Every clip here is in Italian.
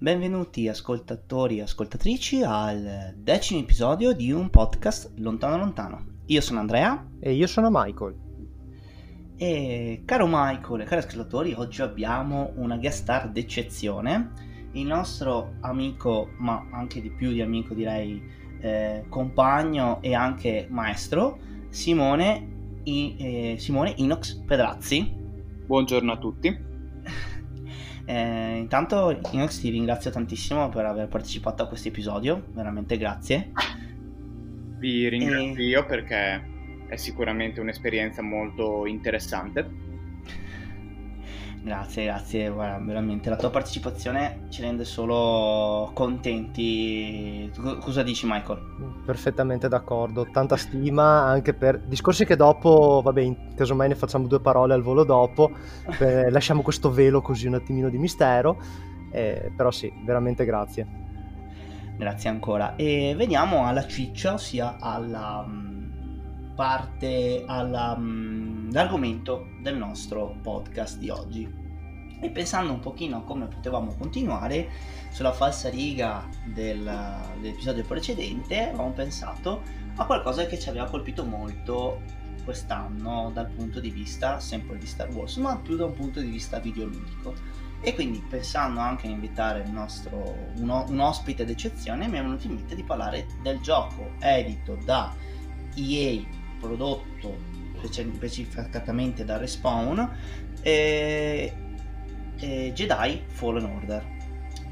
Benvenuti ascoltatori e ascoltatrici al decimo episodio di un podcast lontano lontano. Io sono Andrea e io sono Michael. E caro Michael e cari ascoltatori, oggi abbiamo una guest star d'eccezione, il nostro amico, ma anche di più di amico direi, eh, compagno e anche maestro, Simone, I, eh, Simone Inox Pedrazzi. Buongiorno a tutti. Eh, intanto Inox ti ringrazio tantissimo per aver partecipato a questo episodio, veramente grazie. Vi ringrazio e... io perché è sicuramente un'esperienza molto interessante Grazie, grazie, guarda, veramente la tua partecipazione ci rende solo contenti. cosa dici Michael? Perfettamente d'accordo, tanta stima anche per discorsi che dopo, vabbè, casomai ne facciamo due parole al volo dopo, per... lasciamo questo velo così un attimino di mistero, eh, però sì, veramente grazie. Grazie ancora. E veniamo alla ciccia, ossia alla mm, parte, all'argomento mm, del nostro podcast di oggi. E pensando un pochino a come potevamo continuare sulla falsa riga del, dell'episodio precedente avevamo pensato a qualcosa che ci aveva colpito molto quest'anno dal punto di vista sempre di Star Wars ma più da un punto di vista videoludico. E quindi pensando anche a invitare nostro, un, un ospite d'eccezione mi è venuto in mente di parlare del gioco edito da EA prodotto specificatamente da Respawn e eh, Jedi Fallen Order.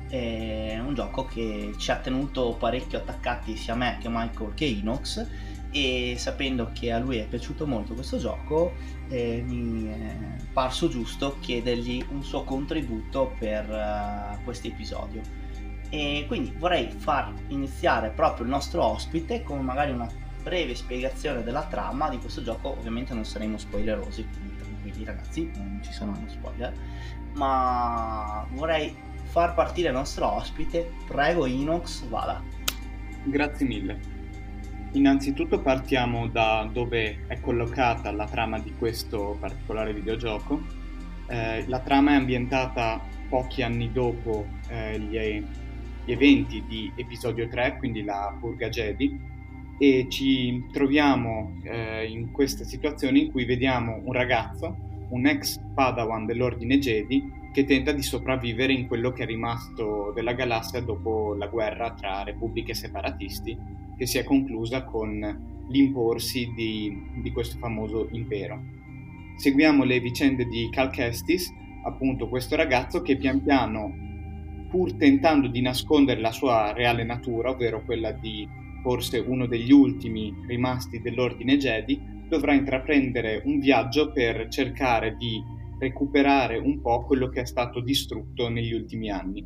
È un gioco che ci ha tenuto parecchio attaccati sia me che Michael che Inox e sapendo che a lui è piaciuto molto questo gioco eh, mi è parso giusto chiedergli un suo contributo per uh, questo episodio e quindi vorrei far iniziare proprio il nostro ospite con magari una breve spiegazione della trama di questo gioco ovviamente non saremo spoilerosi quindi tranquilli ragazzi non ci sono spoiler ma vorrei far partire il nostro ospite. Prego Inox, vada. Grazie mille. Innanzitutto partiamo da dove è collocata la trama di questo particolare videogioco. Eh, la trama è ambientata pochi anni dopo eh, gli, gli, eventi di episodio 3, quindi la Purga Jedi, e ci troviamo eh, in questa situazione in cui vediamo un ragazzo un ex Padawan dell'Ordine Jedi che tenta di sopravvivere in quello che è rimasto della galassia dopo la guerra tra repubbliche separatisti che si è conclusa con l'imporsi di, di questo famoso impero. Seguiamo le vicende di Cal Kestis, appunto questo ragazzo che pian piano, pur tentando di nascondere la sua reale natura, ovvero quella di forse uno degli ultimi rimasti dell'ordine Jedi, dovrà intraprendere un viaggio per cercare di recuperare un po' quello che è stato distrutto negli ultimi anni.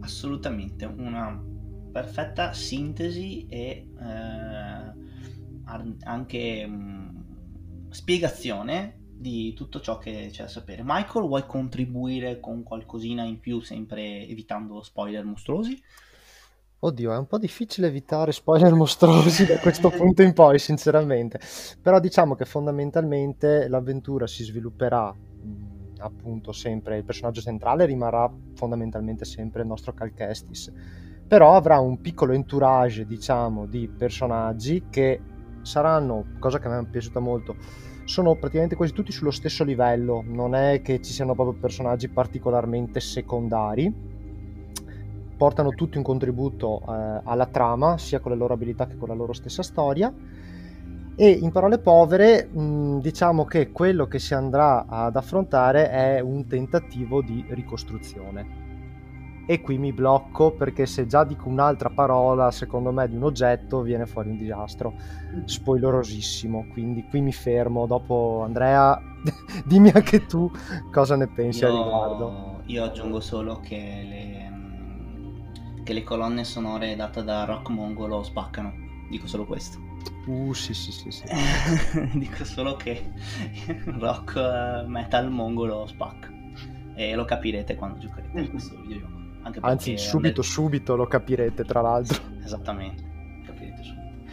Assolutamente, una perfetta sintesi e eh, anche mh, mm, spiegazione di tutto ciò che c'è da sapere. Michael, vuoi contribuire con qualcosina in più, sempre evitando spoiler mostruosi? Oddio, è un po' difficile evitare spoiler mostruosi da questo punto in poi, sinceramente. Però diciamo che fondamentalmente l'avventura si svilupperà appunto sempre, il personaggio centrale rimarrà fondamentalmente sempre il nostro Cal Kestis. Però avrà un piccolo entourage, diciamo, di personaggi che saranno, cosa che a me è piaciuta molto, sono praticamente quasi tutti sullo stesso livello, non è che ci siano proprio personaggi particolarmente secondari portano tutti un contributo eh, alla trama, sia con le loro abilità che con la loro stessa storia. E in parole povere, mh, diciamo che quello che si andrà ad affrontare è un tentativo di ricostruzione. E qui mi blocco perché se già dico un'altra parola, secondo me, di un oggetto, viene fuori un disastro spoilerosissimo. Quindi qui mi fermo. Dopo, Andrea, dimmi anche tu cosa ne pensi io, a riguardo. Io aggiungo solo che le che le colonne sonore date da Rock Mongolo spaccano. Dico solo questo. Uh, sì, sì, sì. sì. Dico solo che rock uh, metal mongolo spacca. E lo capirete quando giocherete a questo videogioco. Anzi, subito, nel... subito lo capirete, tra l'altro. Esattamente, capirete subito.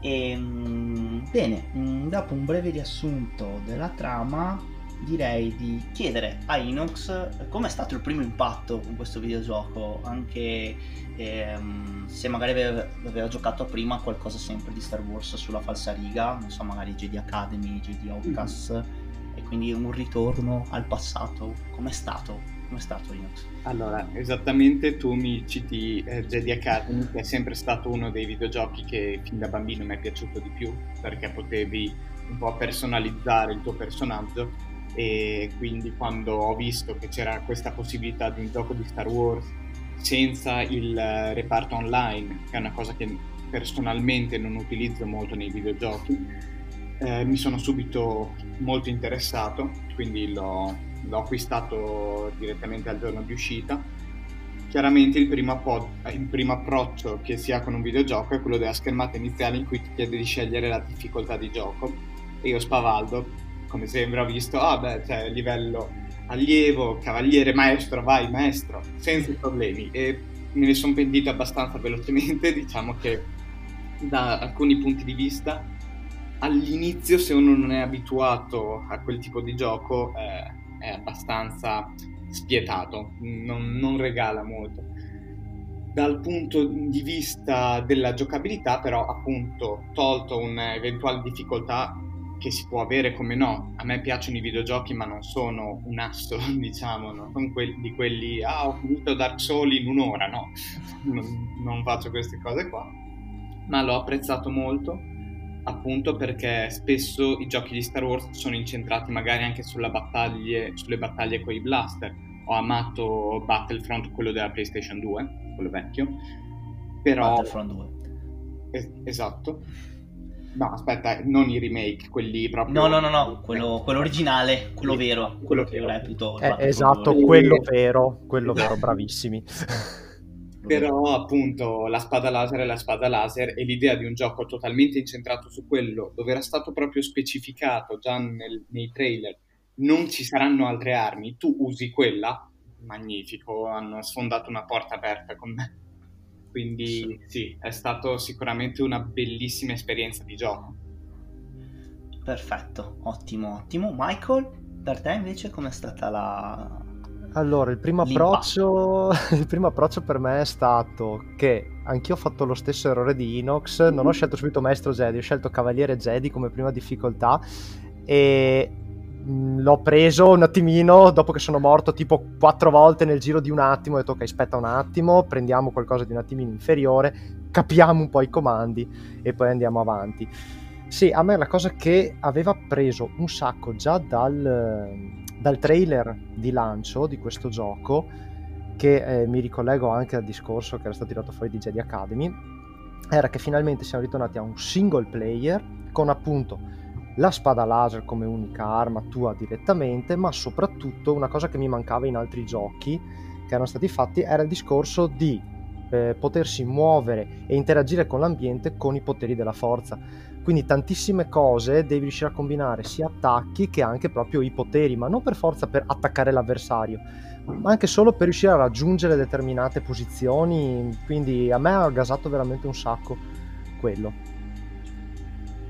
E, ehm, bene, mm, dopo un breve riassunto della trama, direi di chiedere a Inox come è stato il primo impatto con questo videogioco, anche ehm, se magari aveva, aveva, giocato prima qualcosa sempre di Star Wars sulla falsa riga, non so, magari Jedi Academy, Jedi Outcast, mm-hmm. e quindi un ritorno al passato. Com'è stato? Com'è stato Inox? Allora, esattamente tu mi citi eh, Jedi Academy, che è sempre stato uno dei videogiochi che fin da bambino mi è piaciuto di più, perché potevi un po' personalizzare il tuo personaggio e quindi quando ho visto che c'era questa possibilità di un gioco di Star Wars senza il reparto online, che è una cosa che personalmente non utilizzo molto nei videogiochi, eh, mi sono subito molto interessato, quindi l'ho l'ho acquistato direttamente al giorno di uscita. Chiaramente il primo, appo- il primo, approccio che si ha con un videogioco è quello della schermata iniziale in cui ti chiede di scegliere la difficoltà di gioco. E io spavaldo, come sembra, ho visto, ah beh, cioè livello allievo, cavaliere, maestro, vai maestro, senza problemi. E me ne sono pentito abbastanza velocemente, diciamo che da alcuni punti di vista all'inizio se uno non è abituato a quel tipo di gioco eh, è abbastanza spietato, non, non regala molto. Dal punto di vista della giocabilità, però, appunto, tolto un'eventuale difficoltà che si può avere come no. A me piacciono i videogiochi, ma non sono un asso, diciamo, non sono quelli, di quelli, ah, ho finito Dark Souls in un'ora, no, non, non faccio queste cose qua. Ma l'ho apprezzato molto appunto perché spesso i giochi di Star Wars sono incentrati magari anche battaglie, sulle battaglie con i blaster. Ho amato Battlefront, quello della PlayStation 2, quello vecchio. Però... Battlefront 2. Es- esatto. No, aspetta, non i remake, quelli proprio... No, no, no, no, quello, quello originale, quello vero, quello che io reputo. Eh, esatto, quello vero, quello vero, bravissimi. Però appunto la spada laser è la spada laser e l'idea di un gioco totalmente incentrato su quello, dove era stato proprio specificato già nel, nei trailer, non ci saranno altre armi, tu usi quella, magnifico, hanno sfondato una porta aperta con me. Quindi sì, è stato sicuramente una bellissima esperienza di gioco. Perfetto, ottimo, ottimo. Michael, per te invece com'è stata la, allora, il primo, approccio, il primo approccio per me è stato che anch'io ho fatto lo stesso errore di Inox, non ho scelto subito Maestro Jedi, ho scelto Cavaliere Jedi come prima difficoltà e l'ho preso un attimino dopo che sono morto tipo quattro volte nel giro di un attimo, ho detto ok aspetta un attimo, prendiamo qualcosa di un attimino inferiore, capiamo un po' i comandi e poi andiamo avanti. Sì, a me la cosa che aveva preso un sacco già dal dal trailer di lancio di questo gioco, che eh, mi ricollego anche al discorso che era stato tirato fuori di Jedi Academy, era che finalmente siamo ritornati a un single player con appunto la spada laser come unica arma tua direttamente, ma soprattutto una cosa che mi mancava in altri giochi che erano stati fatti era il discorso di eh, potersi muovere e interagire con l'ambiente con i poteri della forza quindi tantissime cose devi riuscire a combinare sia attacchi che anche proprio i poteri, ma non per forza per attaccare l'avversario, ma anche solo per riuscire a raggiungere determinate posizioni. Quindi a me ha gasato veramente un sacco quello.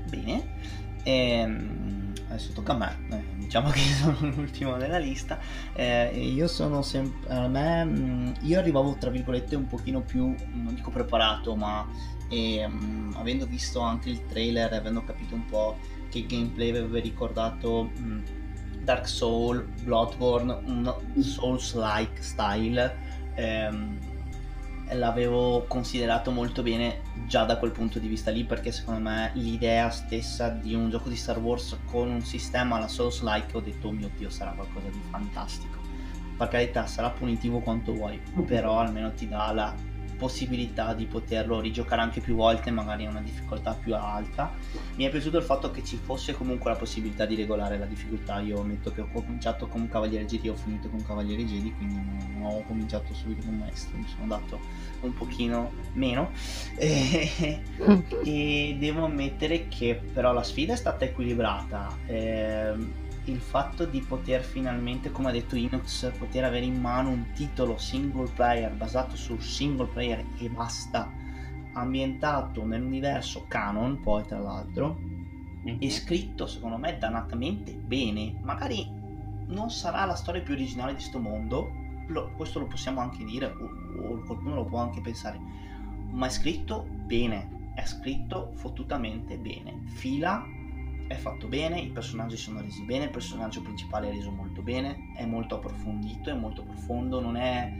Bene, ehm, adesso tocca a me. Eh, diciamo che sono l'ultimo della lista. Eh, io sono sempre. A me. Mm, io arrivavo tra virgolette un pochino più, non dico preparato, ma e um, avendo visto anche il trailer, avendo capito un po' che gameplay aveva ricordato um, Dark Soul, Bloodborne, un Souls-like style, um, l'avevo considerato molto bene già da quel punto di vista lì perché secondo me l'idea stessa di un gioco di Star Wars con un sistema alla Souls-like ho detto oh mio dio sarà qualcosa di fantastico per carità sarà punitivo quanto vuoi però almeno ti dà la possibilità di poterlo rigiocare anche più volte, magari a una difficoltà più alta. Mi è piaciuto il fatto che ci fosse comunque la possibilità di regolare la difficoltà. Io ammetto che ho cominciato con Cavaliere Jedi ho finito con Cavaliere Jedi, quindi non ho cominciato subito con Maestro, mi sono dato un pochino meno. E, e devo ammettere che però la sfida è stata equilibrata. Eh, il fatto di poter finalmente, come ha detto Inox, poter avere in mano un titolo single player basato sul single player e basta, ambientato nell'universo canon, poi tra l'altro, mm-hmm. e scritto secondo me dannatamente bene, magari non sarà la storia più originale di sto mondo, lo, questo lo possiamo anche dire, o, o qualcuno lo può anche pensare, ma è scritto bene, è scritto fottutamente bene, fila è fatto bene, i personaggi sono resi bene, il personaggio principale è reso molto bene, è molto approfondito, è molto profondo, non è,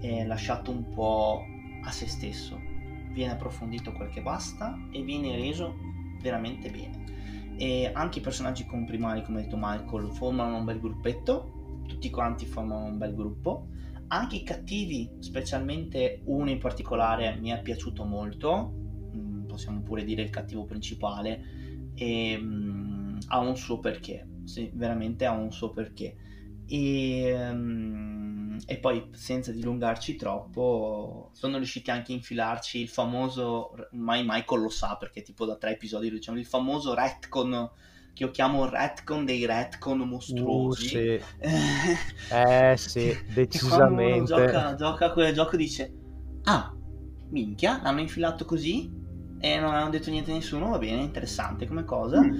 è lasciato un po' a se stesso, viene approfondito quel che basta e viene reso veramente bene. E anche i personaggi comprimari, come ha detto Michael, formano un bel gruppetto, tutti quanti formano un bel gruppo. Anche i cattivi, specialmente uno in particolare, mi è piaciuto molto, mm, possiamo pure dire il cattivo principale, e um, ha un suo perché, sì, veramente ha un suo perché. E, um, e, poi senza dilungarci troppo sono riusciti anche a infilarci il famoso mai Michael lo sa perché tipo da tre episodi lo diciamo il famoso retcon che io chiamo retcon dei retcon mostruosi uh, sì. eh sì decisamente gioca, gioca a quel gioco dice ah minchia l'hanno infilato così e non hanno detto niente a nessuno, va bene, interessante come cosa. Mm.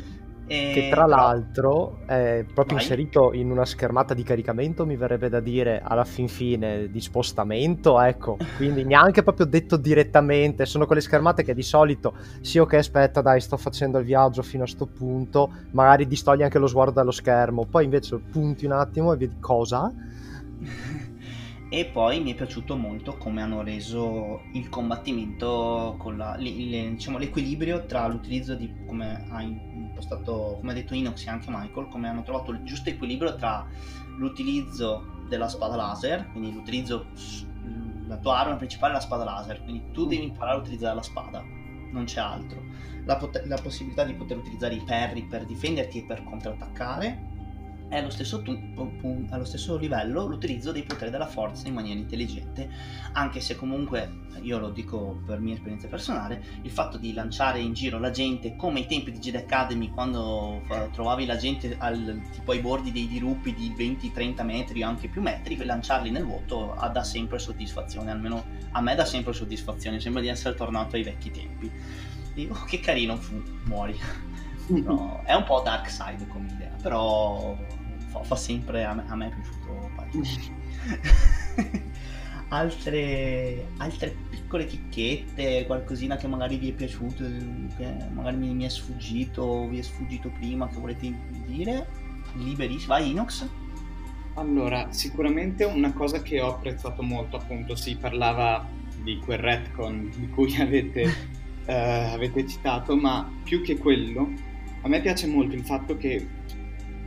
E... Che tra l'altro è proprio Vai. inserito in una schermata di caricamento, mi verrebbe da dire alla fin fine di spostamento, ecco, quindi neanche proprio detto direttamente, sono quelle schermate che di solito sì ok aspetta dai sto facendo il viaggio fino a sto punto, magari distogli anche lo sguardo dallo schermo, poi invece punti un attimo e vedi cosa e poi mi è piaciuto molto come hanno reso il combattimento con la, li, le, diciamo, l'equilibrio tra l'utilizzo di come ha impostato come ha detto Inox e anche Michael come hanno trovato il giusto equilibrio tra l'utilizzo della spada laser quindi l'utilizzo la tua arma principale è la spada laser quindi tu devi imparare a utilizzare la spada non c'è altro. La, pot- la possibilità di poter utilizzare i perri per difenderti e per contrattaccare è allo stesso, tu, allo stesso livello l'utilizzo dei poteri della forza in maniera intelligente, anche se comunque, io lo dico per mia esperienza personale, il fatto di lanciare in giro la gente come ai tempi di Jedi Academy quando trovavi la gente al, tipo ai bordi dei diruppi di 20-30 metri o anche più metri, lanciarli nel vuoto dà sempre soddisfazione, almeno a me dà sempre soddisfazione, sembra di essere tornato ai vecchi tempi. E, oh, che carino fu, muori. No, è un po' dark side come idea, però fa, fa sempre a me, a me è piaciuto parecchio. altre, altre piccole chicchette, qualcosina che magari vi è piaciuto, che magari mi, mi è sfuggito, vi è sfuggito prima, che volete dire? Liberissimo, vai Inox. Allora, sicuramente una cosa che ho apprezzato molto, appunto, si parlava di quel retcon di cui avete, eh, avete citato, ma più che quello, a me piace molto il fatto che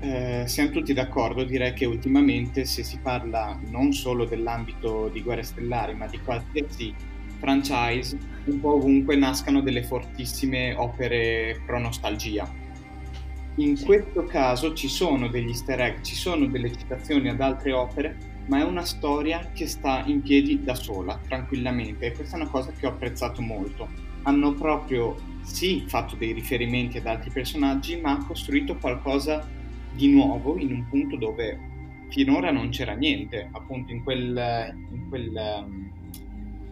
eh, siamo tutti d'accordo, direi che ultimamente se si parla non solo dell'ambito di Guerre Stellari, ma di qualsiasi franchise, un po' ovunque nascano delle fortissime opere pro nostalgia. In questo caso ci sono degli easter egg, ci sono delle citazioni ad altre opere, ma è una storia che sta in piedi da sola, tranquillamente, e questa è una cosa che ho apprezzato molto. Hanno proprio sì fatto dei riferimenti ad altri personaggi, ma ha costruito qualcosa di nuovo in un punto dove finora non c'era niente, appunto in, quel, in, quel,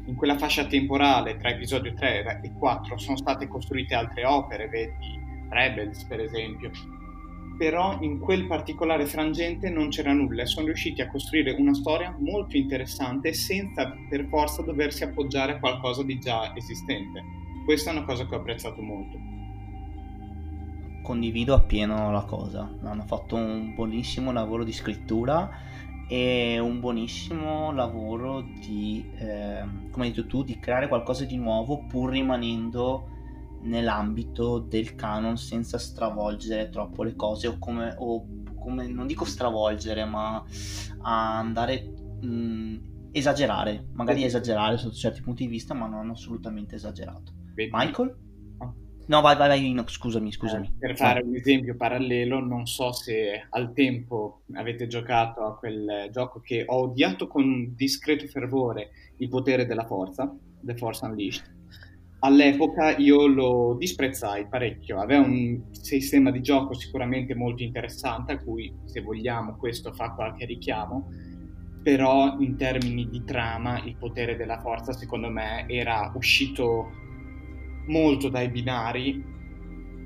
in quella fascia temporale tra episodio 3 e 4 sono state costruite altre opere, vedi Rebels per esempio, però in quel particolare frangente non c'era nulla e sono riusciti a costruire una storia molto interessante senza per forza doversi appoggiare a qualcosa di già esistente questa è una cosa che ho apprezzato molto. Condivido appieno la cosa, hanno fatto un buonissimo lavoro di scrittura e un buonissimo lavoro di, eh, come hai detto tu, di creare qualcosa di nuovo pur rimanendo nell'ambito del canon senza stravolgere troppo le cose o come, o come non dico stravolgere ma andare mh, esagerare. Magari esagerare sotto certi punti di vista ma non assolutamente esagerato Vedi? Michael? No, vai, vai, vai, no, scusami, scusami. Eh, per fare un esempio parallelo, non so se al tempo avete giocato a quel gioco che ho odiato con discreto fervore, il potere della forza, The Force Unleashed. All'epoca io lo disprezzai parecchio, aveva un sistema di gioco sicuramente molto interessante, a cui se vogliamo questo fa qualche richiamo, però in termini di trama il potere della forza secondo me era uscito molto dai binari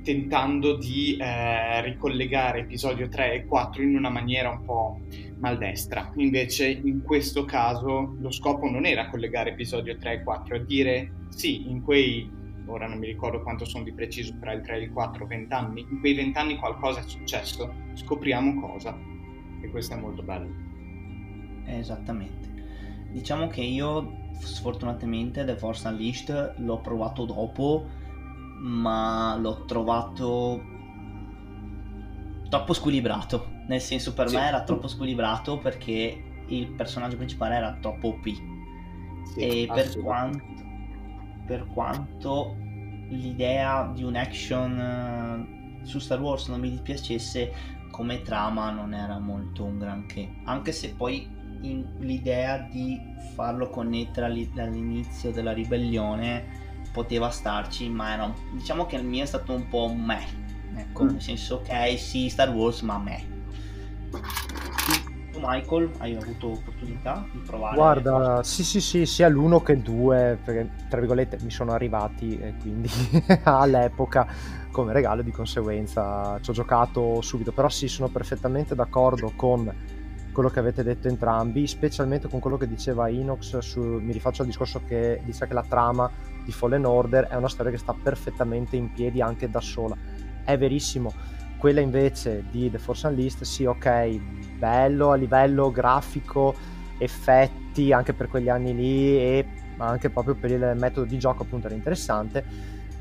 tentando di eh, ricollegare episodio 3 e 4 in una maniera un po' maldestra. Invece in questo caso lo scopo non era collegare episodio 3 e 4, e dire sì, in quei, ora non mi ricordo quanto sono di preciso tra il 3 e il 4, 20 anni, in quei 20 anni qualcosa è successo, scopriamo cosa. E questo è molto bello. Esattamente. Diciamo che io sfortunatamente The Force Unleashed l'ho provato dopo, ma l'ho trovato troppo squilibrato. Nel senso, per sì. me era troppo squilibrato perché il personaggio principale era troppo OP. Sì, e per quanto, per quanto l'idea di un action uh, su Star Wars non mi dispiacesse, come trama non era molto un granché. Anche se poi l'idea di farlo connettere all'inizio della ribellione poteva starci, ma era, diciamo che il mio è stato un po' me. Ecco, mm. nel senso, ok, sì, Star Wars, ma me. Tu, Michael, hai avuto opportunità di provare? Guarda, sì, sì, sì, sia l'uno che il due, perché tra virgolette mi sono arrivati e quindi all'epoca come regalo di conseguenza ci ho giocato subito, però sì, sono perfettamente d'accordo con quello che avete detto entrambi, specialmente con quello che diceva Inox, su, mi rifaccio al discorso che dice che la trama di Fallen Order è una storia che sta perfettamente in piedi anche da sola. È verissimo. Quella invece di The Force Unleashed, sì, ok, bello a livello grafico, effetti anche per quegli anni lì e anche proprio per il metodo di gioco appunto era interessante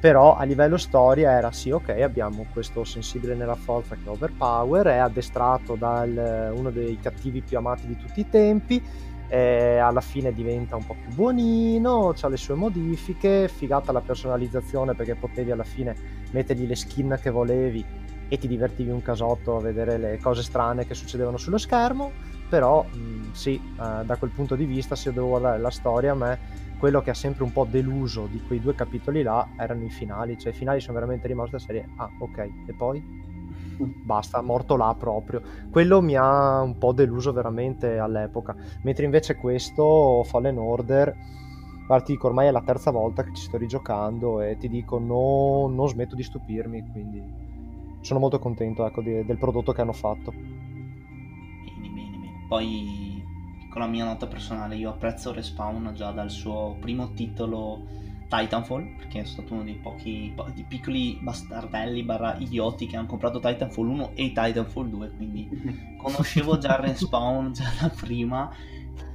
però a livello storia era sì ok abbiamo questo sensibile nella forza che è overpower è addestrato da uno dei cattivi più amati di tutti i tempi eh, alla fine diventa un po' più buonino ha le sue modifiche figata la personalizzazione perché potevi alla fine mettergli le skin che volevi e ti divertivi un casotto a vedere le cose strane che succedevano sullo schermo però mh, sì eh, da quel punto di vista se devo guardare la storia a me quello che ha sempre un po' deluso di quei due capitoli là erano i finali, cioè i finali sono veramente rimasti da serie, ah ok, e poi? Basta, morto là proprio. Quello mi ha un po' deluso veramente all'epoca, mentre invece questo, Fallen Order, guarda, ti dico, ormai è la terza volta che ci sto rigiocando e ti dico, no, non smetto di stupirmi, quindi sono molto contento ecco, di, del prodotto che hanno fatto. Bene, bene, bene. Poi con la mia nota personale, io apprezzo Respawn già dal suo primo titolo Titanfall, perché è stato uno dei pochi di piccoli bastardelli barra idioti che hanno comprato Titanfall 1 e Titanfall 2, quindi conoscevo già Respawn già da prima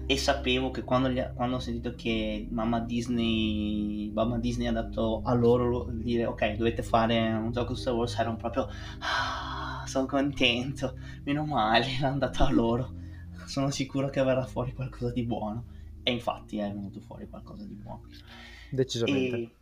e sapevo che quando, gli, quando, ho sentito che mamma Disney, mamma Disney ha dato a loro dire ok dovete fare un gioco su Star Wars erano proprio ah, sono contento meno male l'hanno dato a loro sono sicuro che verrà fuori qualcosa di buono. E infatti è venuto fuori qualcosa di buono. Decisamente. E...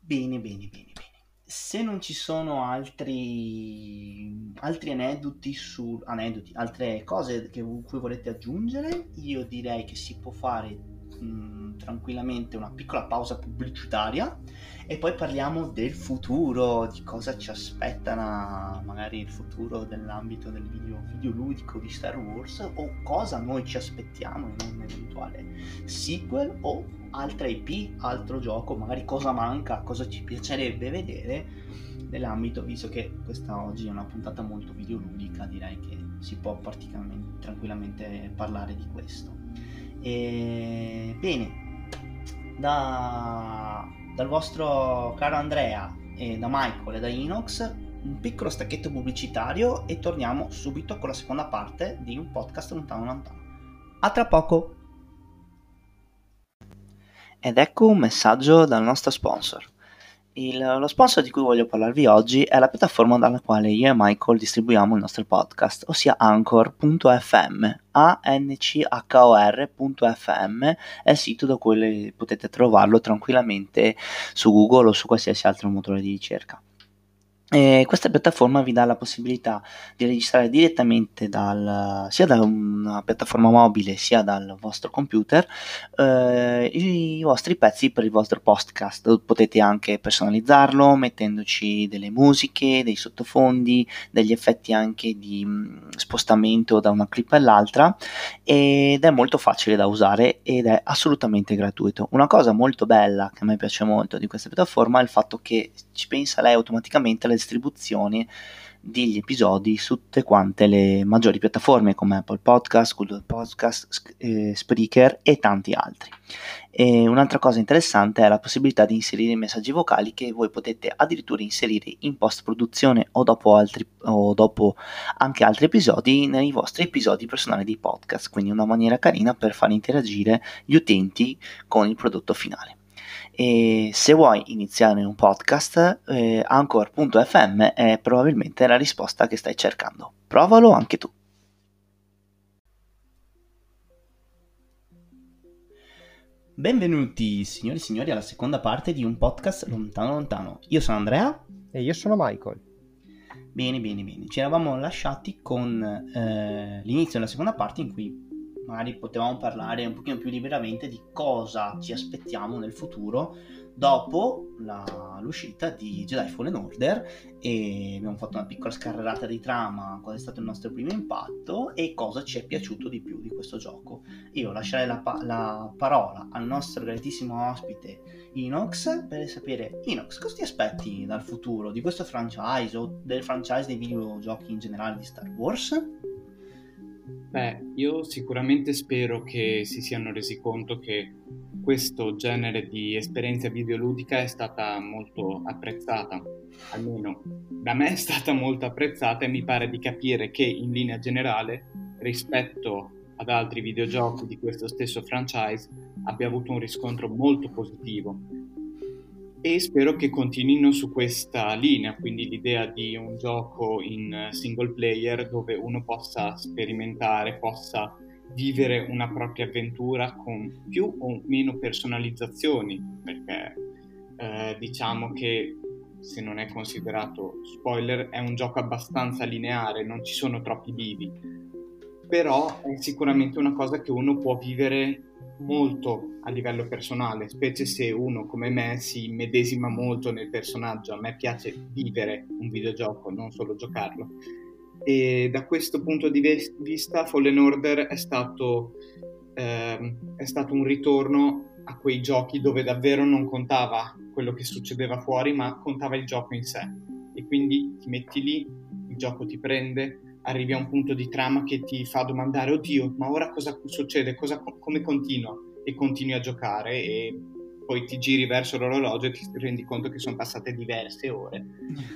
Bene, bene, bene, bene. Se non ci sono altri, altri aneddoti su aneddoti, altre cose che cui volete aggiungere, io direi che si può fare mh, tranquillamente una piccola pausa pubblicitaria e poi parliamo del futuro, di cosa ci aspetta magari il futuro nell'ambito del video, videoludico di Star Wars o cosa noi ci aspettiamo in un eventuale sequel o altra IP, altro gioco, magari cosa manca, cosa ci piacerebbe vedere nell'ambito, visto che questa oggi è una puntata molto videoludica, direi che si può tranquillamente parlare di questo. E, bene, da dal vostro caro Andrea e da Michael e da Inox un piccolo stacchetto pubblicitario e torniamo subito con la seconda parte di un podcast lontano lontano. A tra poco! Ed ecco un messaggio dal nostro sponsor. Il, lo sponsor di cui voglio parlarvi oggi è la piattaforma dalla quale io e Michael distribuiamo il nostro podcast, ossia Anchor.fm. A-N-C-H-O-R.fm è il sito da cui potete trovarlo tranquillamente su Google o su qualsiasi altro motore di ricerca. E questa piattaforma vi dà la possibilità di registrare direttamente dal, sia da una piattaforma mobile sia dal vostro computer eh, i vostri pezzi per il vostro podcast. Potete anche personalizzarlo mettendoci delle musiche, dei sottofondi, degli effetti anche di mh, spostamento da una clip all'altra ed è molto facile da usare ed è assolutamente gratuito. Una cosa molto bella che a me piace molto di questa piattaforma è il fatto che ci pensa lei automaticamente alle distribuzione degli episodi su tutte quante le maggiori piattaforme come Apple Podcast, Google Podcast, eh, Spreaker e tanti altri. E un'altra cosa interessante è la possibilità di inserire messaggi vocali che voi potete addirittura inserire in post produzione o dopo, o dopo anche altri episodi nei vostri episodi personali di podcast, quindi una maniera carina per far interagire gli utenti con il prodotto finale. E se vuoi iniziare un podcast, eh, Anchor.fm è probabilmente la risposta che stai cercando. Provalo anche tu. Benvenuti signori e signori alla seconda parte di un podcast lontano lontano. Io sono Andrea. E io sono Michael. Bene, bene, bene. Ci eravamo lasciati con eh, l'inizio della seconda parte in cui magari potevamo parlare un pochino più liberamente di cosa ci aspettiamo nel futuro dopo la, l'uscita di Jedi Fallen Order e abbiamo fatto una piccola scarrerata di trama, qual è stato il nostro primo impatto e cosa ci è piaciuto di più di questo gioco. Io lascerei la, pa- la parola al nostro gratissimo ospite Inox per sapere Inox cosa ti aspetti dal futuro di questo franchise o del franchise dei videogiochi in generale di Star Wars? Beh, io sicuramente spero che si siano resi conto che questo genere di esperienza videoludica è stata molto apprezzata, almeno da me è stata molto apprezzata e mi pare di capire che in linea generale rispetto ad altri videogiochi di questo stesso franchise abbia avuto un riscontro molto positivo e spero che continuino su questa linea, quindi l'idea di un gioco in single player dove uno possa sperimentare, possa vivere una propria avventura con più o meno personalizzazioni, perché eh, diciamo che se non è considerato spoiler è un gioco abbastanza lineare, non ci sono troppi bivi, però è sicuramente una cosa che uno può vivere molto a livello personale, specie se uno come me si medesima molto nel personaggio. A me piace vivere un videogioco, non solo giocarlo. E da questo punto di vista Fallen Order è stato, eh, è stato un ritorno a quei giochi dove davvero non contava quello che succedeva fuori, ma contava il gioco in sé. E quindi ti metti lì, il gioco ti prende, arrivi a un punto di trama che ti fa domandare, oddio, ma ora cosa succede? Cosa, come continua? E continui a giocare e poi ti giri verso l'orologio e ti rendi conto che sono passate diverse ore.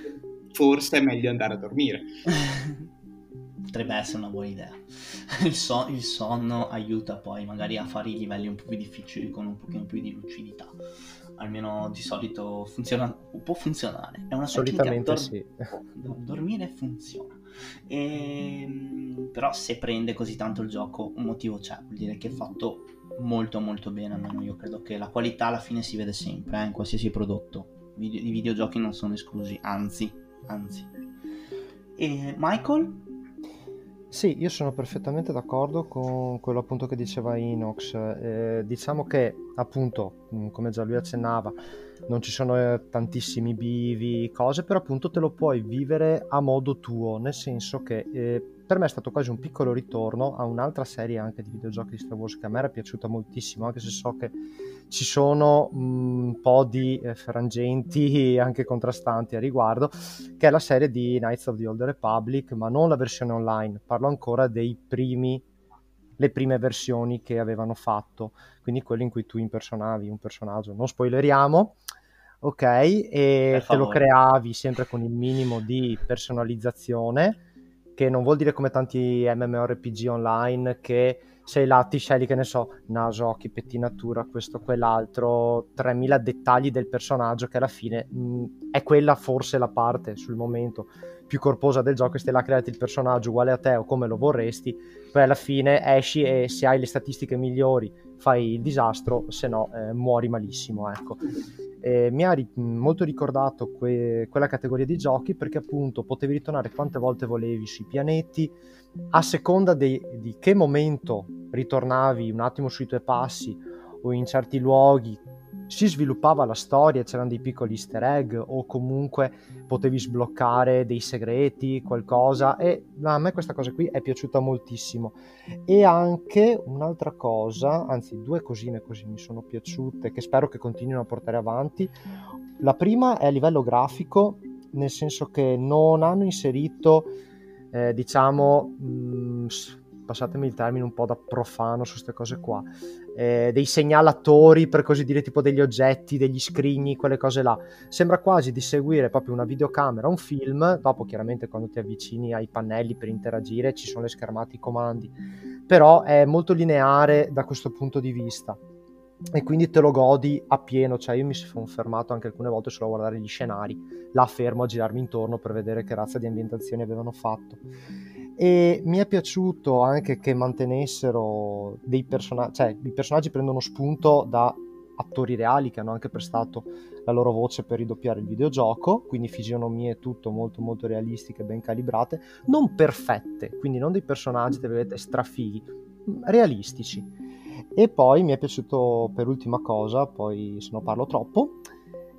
Forse è meglio andare a dormire. Potrebbe essere una buona idea. Il, so- il, sonno aiuta poi magari a fare i livelli un po' più difficili con un pochino più di lucidità. Almeno di solito funziona, può funzionare. È una Solitamente dor- sì. Dormire funziona. E, ehm, però se prende così tanto il gioco un motivo c'è, vuol dire che è fatto molto molto bene, almeno io credo che la qualità alla fine si vede sempre eh, in qualsiasi prodotto. Video, I videogiochi non sono esclusi, anzi, anzi. E Michael? Sì, io sono perfettamente d'accordo con quello appunto che diceva Inox. Eh, diciamo che appunto, come già lui accennava, non ci sono eh, tantissimi bivi, cose, però appunto te lo puoi vivere a modo tuo, nel senso che eh, per me è stato quasi un piccolo ritorno a un'altra serie anche di videogiochi di Star Wars che a me era piaciuta moltissimo, anche se so che ci sono un po' di eh, frangenti anche contrastanti a riguardo, che è la serie di Knights of the Old Republic, ma non la versione online, parlo ancora dei primi le prime versioni che avevano fatto, quindi quelle in cui tu impersonavi un personaggio. Non spoileriamo, ok? E te lo creavi sempre con il minimo di personalizzazione, che non vuol dire come tanti MMORPG online che sei là, ti scegli che ne so, naso, occhi, pettinatura, questo, quell'altro, 3000 dettagli del personaggio che alla fine mh, è quella forse la parte sul momento più corposa del gioco, stai là a crearti il personaggio uguale a te o come lo vorresti, poi alla fine esci e se hai le statistiche migliori fai il disastro, se no eh, muori malissimo. Ecco. E mi ha ri- molto ricordato que- quella categoria di giochi perché appunto potevi ritornare quante volte volevi sui pianeti, a seconda de- di che momento ritornavi un attimo sui tuoi passi o in certi luoghi si sviluppava la storia, c'erano dei piccoli easter egg o comunque potevi sbloccare dei segreti, qualcosa e a me questa cosa qui è piaciuta moltissimo e anche un'altra cosa, anzi due cosine così mi sono piaciute che spero che continuino a portare avanti. La prima è a livello grafico, nel senso che non hanno inserito eh, diciamo mh, mm, passatemi il termine un po' da profano su queste cose qua, eh, dei segnalatori per così dire, tipo degli oggetti, degli scrigni, quelle cose là. Sembra quasi di seguire proprio una videocamera, un film, dopo chiaramente quando ti avvicini ai pannelli per interagire ci sono le schermate, i comandi, però è molto lineare da questo punto di vista e quindi te lo godi a pieno, cioè io mi sono fermato anche alcune volte solo a guardare gli scenari, là fermo a girarmi intorno per vedere che razza di ambientazioni avevano fatto e mi è piaciuto anche che mantenessero dei personaggi, cioè i personaggi prendono spunto da attori reali che hanno anche prestato la loro voce per ridoppiare il videogioco, quindi fisionomie tutto molto molto realistiche, ben calibrate, non perfette, quindi non dei personaggi, tra virgolette, strafighi, realistici. E poi mi è piaciuto per ultima cosa, poi se no parlo troppo,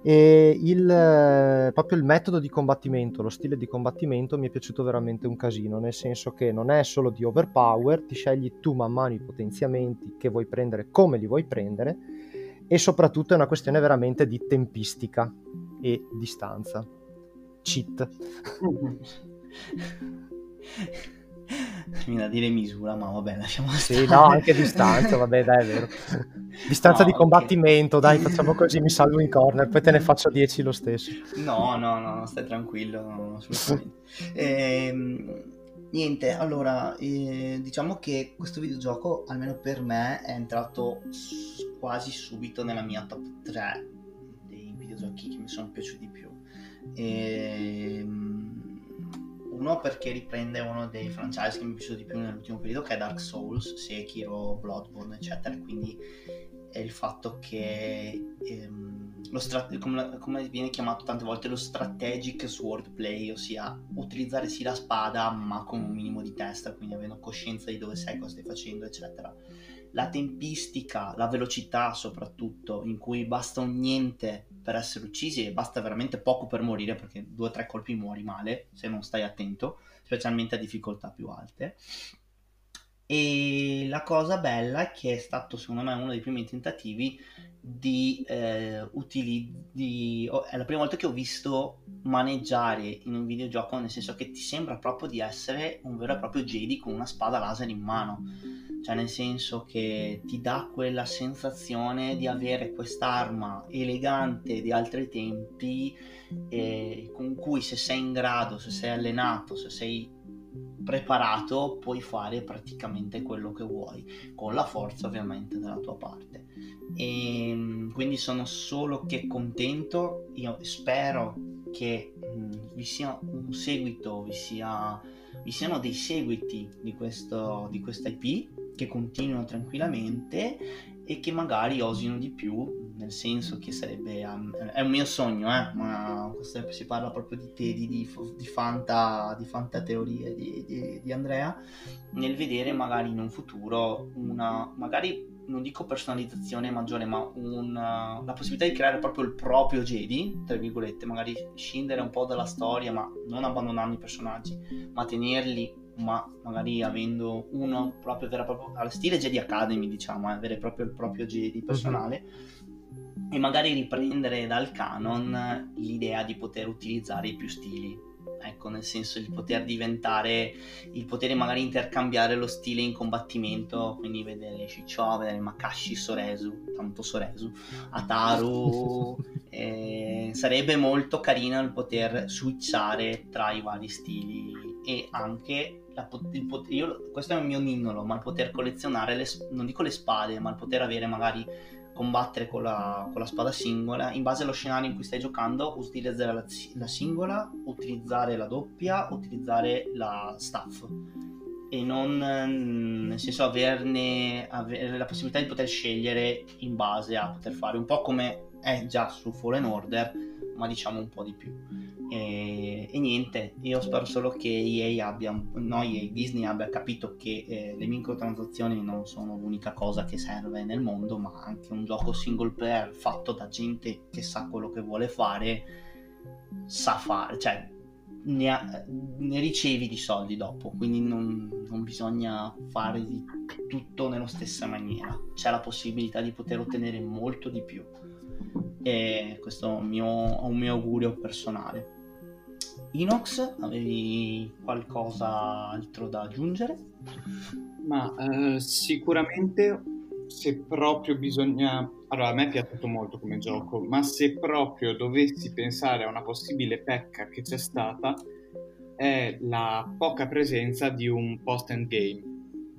e il, proprio il metodo di combattimento, lo stile di combattimento mi è piaciuto veramente un casino, nel senso che non è solo di overpower, ti scegli tu man mano i potenziamenti che vuoi prendere, come li vuoi prendere e soprattutto è una questione veramente di tempistica e distanza. Cheat. mi da dire misura, ma vabbè, lasciamo stare. Sì, no, anche distanza, vabbè, dai, è vero. Distanza no, di combattimento, okay. dai, facciamo così, mi salvo in corner, poi te ne faccio 10 lo stesso. No, no, no, stai tranquillo, no, assolutamente. ehm, niente, allora, eh, diciamo che questo videogioco, almeno per me, è entrato quasi subito nella mia top 3 dei videogiochi che mi sono piaciuti di più. Ehm uno perché riprende uno dei franchise che mi è piaciuto di più nell'ultimo periodo, che è Dark Souls, Sekiro, Bloodborne, eccetera. Quindi è il fatto che ehm, lo strat- come, come, viene chiamato tante volte lo strategic swordplay, ossia utilizzare sì la spada ma con un minimo di testa, quindi avendo coscienza di dove sei, cosa stai facendo, eccetera la tempistica, la velocità soprattutto, in cui basta un niente per essere uccisi e basta veramente poco per morire, perché due o tre colpi muori male se non stai attento, specialmente a difficoltà più alte. E la cosa bella è che è stato secondo me uno dei primi tentativi di eh, utilizzi. Oh, è la prima volta che ho visto maneggiare in un videogioco, nel senso che ti sembra proprio di essere un vero e proprio Jedi con una spada laser in mano cioè nel senso che ti dà quella sensazione di avere quest'arma elegante di altri tempi eh, con cui se sei in grado, se sei allenato, se sei preparato puoi fare praticamente quello che vuoi con la forza ovviamente dalla tua parte. E ehm, quindi sono solo che contento io spero che mh, mm, vi sia un seguito vi sia vi siano dei seguiti di, questo, di questa IP che continuino tranquillamente e che magari osino di più, nel senso che sarebbe, um, è un mio sogno, eh, ma questo si parla proprio di te, di, di, di, fanta, di fanta teorie di, di, di Andrea, nel vedere magari in un futuro una, magari non dico personalizzazione maggiore, ma una, la possibilità di creare proprio il proprio Jedi, tra virgolette, magari scendere un po' dalla storia, ma non abbandonando i personaggi, ma tenerli, ma magari avendo uno proprio, vera, proprio al stile Jedi Academy, diciamo, eh, avere proprio il proprio Jedi mhm. personale. Mm-hmm. E magari riprendere dal canon l'idea di poter utilizzare i più stili. Ecco, nel senso di poter diventare, il potere magari intercambiare lo stile in combattimento, quindi vedere Shicho, vedere Makashi Soresu, tanto Soresu, Ataru, eh, sarebbe molto carino il poter switchare tra i vari stili e anche il poter, io, questo è un mio ninnolo, ma il poter collezionare, le, non dico le spade, ma il poter avere magari combattere con la, con la, spada singola, in base allo scenario in cui stai giocando, utilizzare la, la singola, utilizzare la doppia, utilizzare la staff. e non nel senso averne avere la possibilità di poter scegliere in base a poter fare un po' come è già su Fallen Order ma diciamo un po' di più e, e niente io spero solo che EA abbia no EA Disney abbia capito che eh, le microtransazioni non sono l'unica cosa che serve nel mondo ma anche un gioco single player fatto da gente che sa quello che vuole fare sa fare cioè ne, ha, ne, ricevi di soldi dopo, quindi non, non, bisogna fare tutto nella stessa maniera, c'è la possibilità di poter ottenere molto di più e questo è un mio, un mio augurio personale. Inox, avevi qualcos'altro da aggiungere? Ma eh, sicuramente se proprio bisogna... Allora, a me è piaciuto molto come gioco, ma se proprio dovessi pensare a una possibile pecca che c'è stata, è la poca presenza di un post-endgame.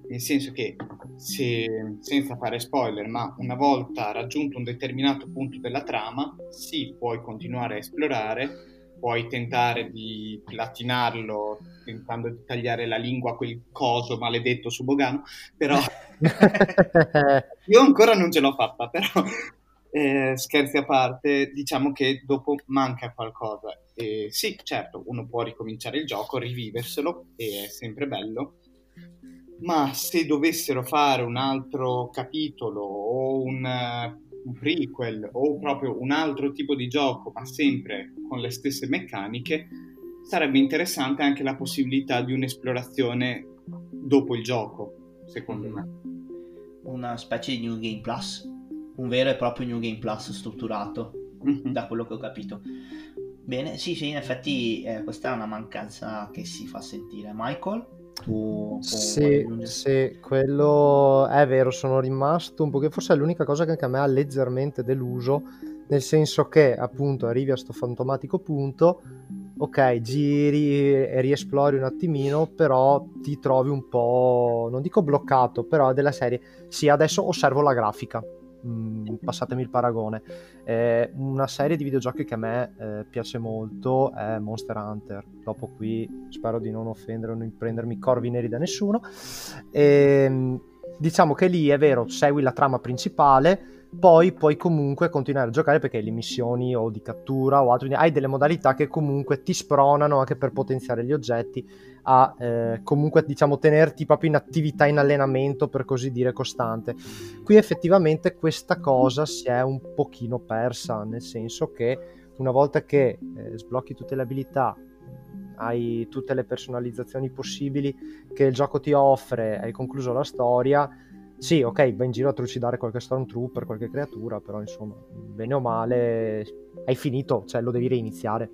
Nel senso che, se, senza fare spoiler, ma una volta raggiunto un determinato punto della trama, sì, puoi continuare a esplorare, puoi tentare di platinarlo tentando di tagliare la lingua a quel coso maledetto su Bogano, però io ancora non ce l'ho fatta, però eh, scherzi a parte, diciamo che dopo manca qualcosa. E sì, certo, uno può ricominciare il gioco, riviverselo, e è sempre bello, ma se dovessero fare un altro capitolo o un, un prequel o proprio un altro tipo di gioco, ma sempre con le stesse meccaniche, sarebbe interessante anche la possibilità di un'esplorazione dopo il gioco, secondo me. Una specie di New Game Plus, un vero e proprio New Game Plus strutturato, mm-hmm. da quello che ho capito. Bene, sì, sì, in effetti eh, questa è una mancanza che si fa sentire. Michael? Tu, sì, sì, quello è vero, sono rimasto un po' che forse è l'unica cosa che anche a me ha leggermente deluso, nel senso che appunto arrivi a sto fantomatico punto, ok, giri e riesplori un attimino, però ti trovi un po', non dico bloccato, però della serie, sì, adesso osservo la grafica, mm, passatemi il paragone. Eh, una serie di videogiochi che a me eh, piace molto è Monster Hunter. Dopo qui spero di non offendere o non prendermi corvi neri da nessuno. E, ehm, diciamo che lì è vero, segui la trama principale poi puoi comunque continuare a giocare perché le missioni o di cattura o altro, hai delle modalità che comunque ti spronano anche per potenziare gli oggetti a eh, comunque diciamo tenerti proprio in attività in allenamento per così dire costante. Qui effettivamente questa cosa si è un pochino persa nel senso che una volta che eh, sblocchi tutte le abilità hai tutte le personalizzazioni possibili che il gioco ti offre hai concluso la storia sì, ok, vai in giro a trucidare qualche stormtrooper, qualche creatura, però insomma, bene o male, hai finito, cioè lo devi reiniziare.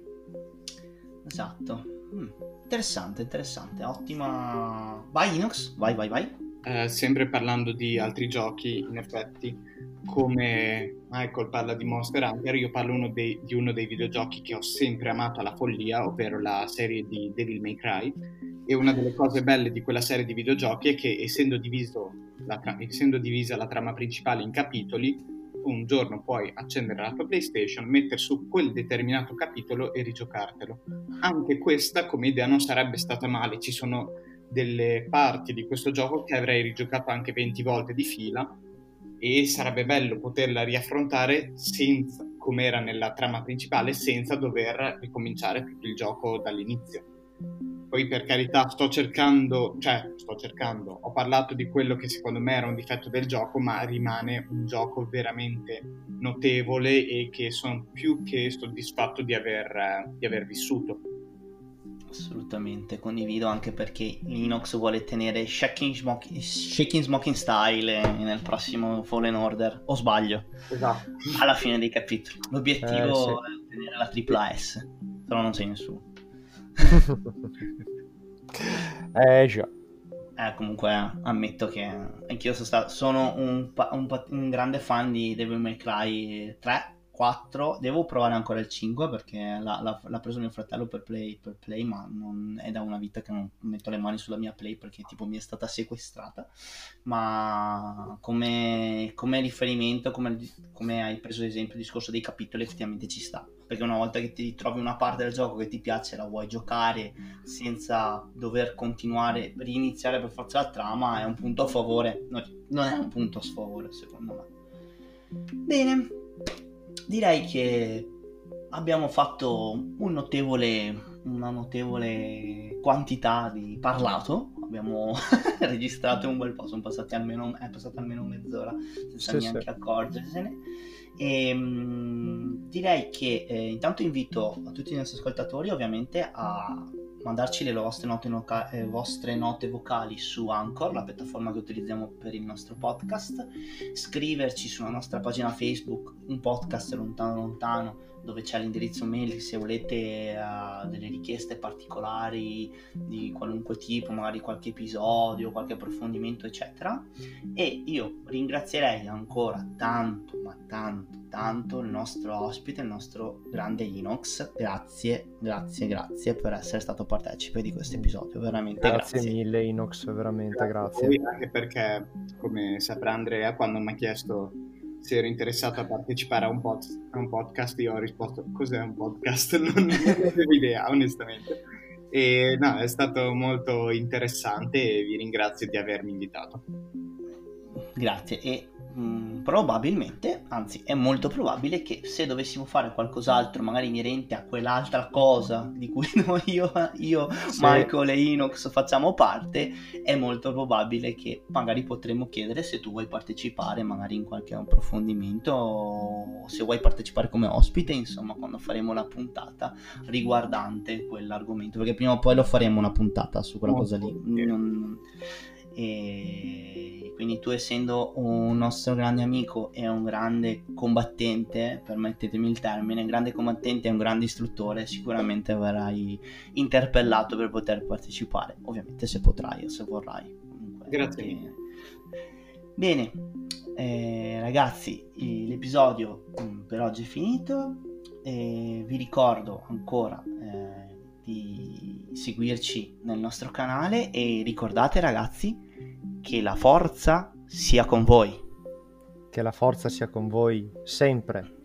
Esatto. Mm, interessante, interessante, ottima... Vai Inox, vai, vai, vai. Eh, sempre parlando di altri giochi, in effetti, come Michael parla di Monster Hunter, io parlo uno dei, di uno dei videogiochi che ho sempre amato alla follia, ovvero la serie di Devil May Cry. E una delle cose belle di quella serie di videogiochi è che, essendo diviso tra- essendo divisa la trama principale in capitoli, un giorno puoi accendere la tua PlayStation, mettere su quel determinato capitolo e rigiocartelo. Anche questa come idea non sarebbe stata male, ci sono delle parti di questo gioco che avrei rigiocato anche 20 volte di fila e sarebbe bello poterla riaffrontare senza, come era nella trama principale senza dover ricominciare tutto il gioco dall'inizio. Poi per carità sto cercando, cioè sto cercando, ho parlato di quello che secondo me era un difetto del gioco, ma rimane un gioco veramente notevole e che sono più che soddisfatto di aver, di aver vissuto. Assolutamente, condivido anche perché Linux vuole tenere Shaking Smoking, Shaking Smoking Style nel prossimo Fallen Order, o sbaglio? Esatto. Alla fine dei capitoli. L'obiettivo eh, sì. è ottenere la tripla S, però non sei nessuno. eh già. Eh, comunque ammetto che anch'io sono, stato, sono un, un, un, grande fan di Devil May Cry 3, 4, devo provare ancora il 5 perché l'ha, l'ha, l'ha preso mio fratello per play, per play, ma non, è da una vita che non metto le mani sulla mia play perché tipo mi è stata sequestrata, ma come, come riferimento, come, come hai preso l'esempio il discorso dei capitoli effettivamente ci sta, perché una volta che ti trovi una parte del gioco che ti piace la vuoi giocare senza dover continuare, riniziare per forza la trama è un punto a favore, non è un punto a sfavore secondo me. Bene, direi che abbiamo fatto un notevole, una notevole quantità di parlato. Abbiamo registrato un bel po', sono passati almeno, è passata almeno mezz'ora senza sì, neanche sì. accorgersene. E, mh, direi che eh, intanto invito a tutti i nostri ascoltatori ovviamente a mandarci le vostre note, noca- eh, vostre note, vocali su Anchor, la piattaforma che utilizziamo per il nostro podcast, scriverci sulla nostra pagina Facebook un podcast lontano lontano dove c'è l'indirizzo mail se volete uh, delle richieste particolari di qualunque tipo, magari qualche episodio, qualche approfondimento, eccetera. E io ringrazierei ancora tanto, ma tanto, tanto il nostro ospite, il nostro grande Inox. Grazie, grazie, grazie per essere stato partecipe di questo episodio. Veramente grazie. Grazie mille Inox, veramente grazie. grazie. Anche perché, come saprà Andrea, quando mi ha chiesto se ero interessato a partecipare a un, pod- a un podcast, io ho risposto cos'è un podcast? Non, non avevo idea, onestamente. E no, è stato molto interessante e vi ringrazio di avermi invitato. Grazie e mh, mm, probabilmente, anzi è molto probabile che se dovessimo fare qualcos'altro magari inerente a quell'altra cosa di cui noi, io, io sì. Michael e Inox facciamo parte, è molto probabile che magari potremmo chiedere se tu vuoi partecipare magari in qualche approfondimento o se vuoi partecipare come ospite, insomma, quando faremo la puntata riguardante quell'argomento, perché prima o poi lo faremo una puntata su quella cosa lì. Non... E quindi tu essendo un nostro grande amico e un grande combattente, permettetemi il termine, grande combattente e un grande istruttore, sicuramente verrai interpellato per poter partecipare, ovviamente se potrai o se vorrai. Comunque, Grazie. Perché... Bene, eh, ragazzi, l'episodio mm, per oggi è finito. Eh, vi ricordo ancora eh, di seguirci nel nostro canale e ricordate ragazzi che la forza sia con voi. Che la forza sia con voi sempre.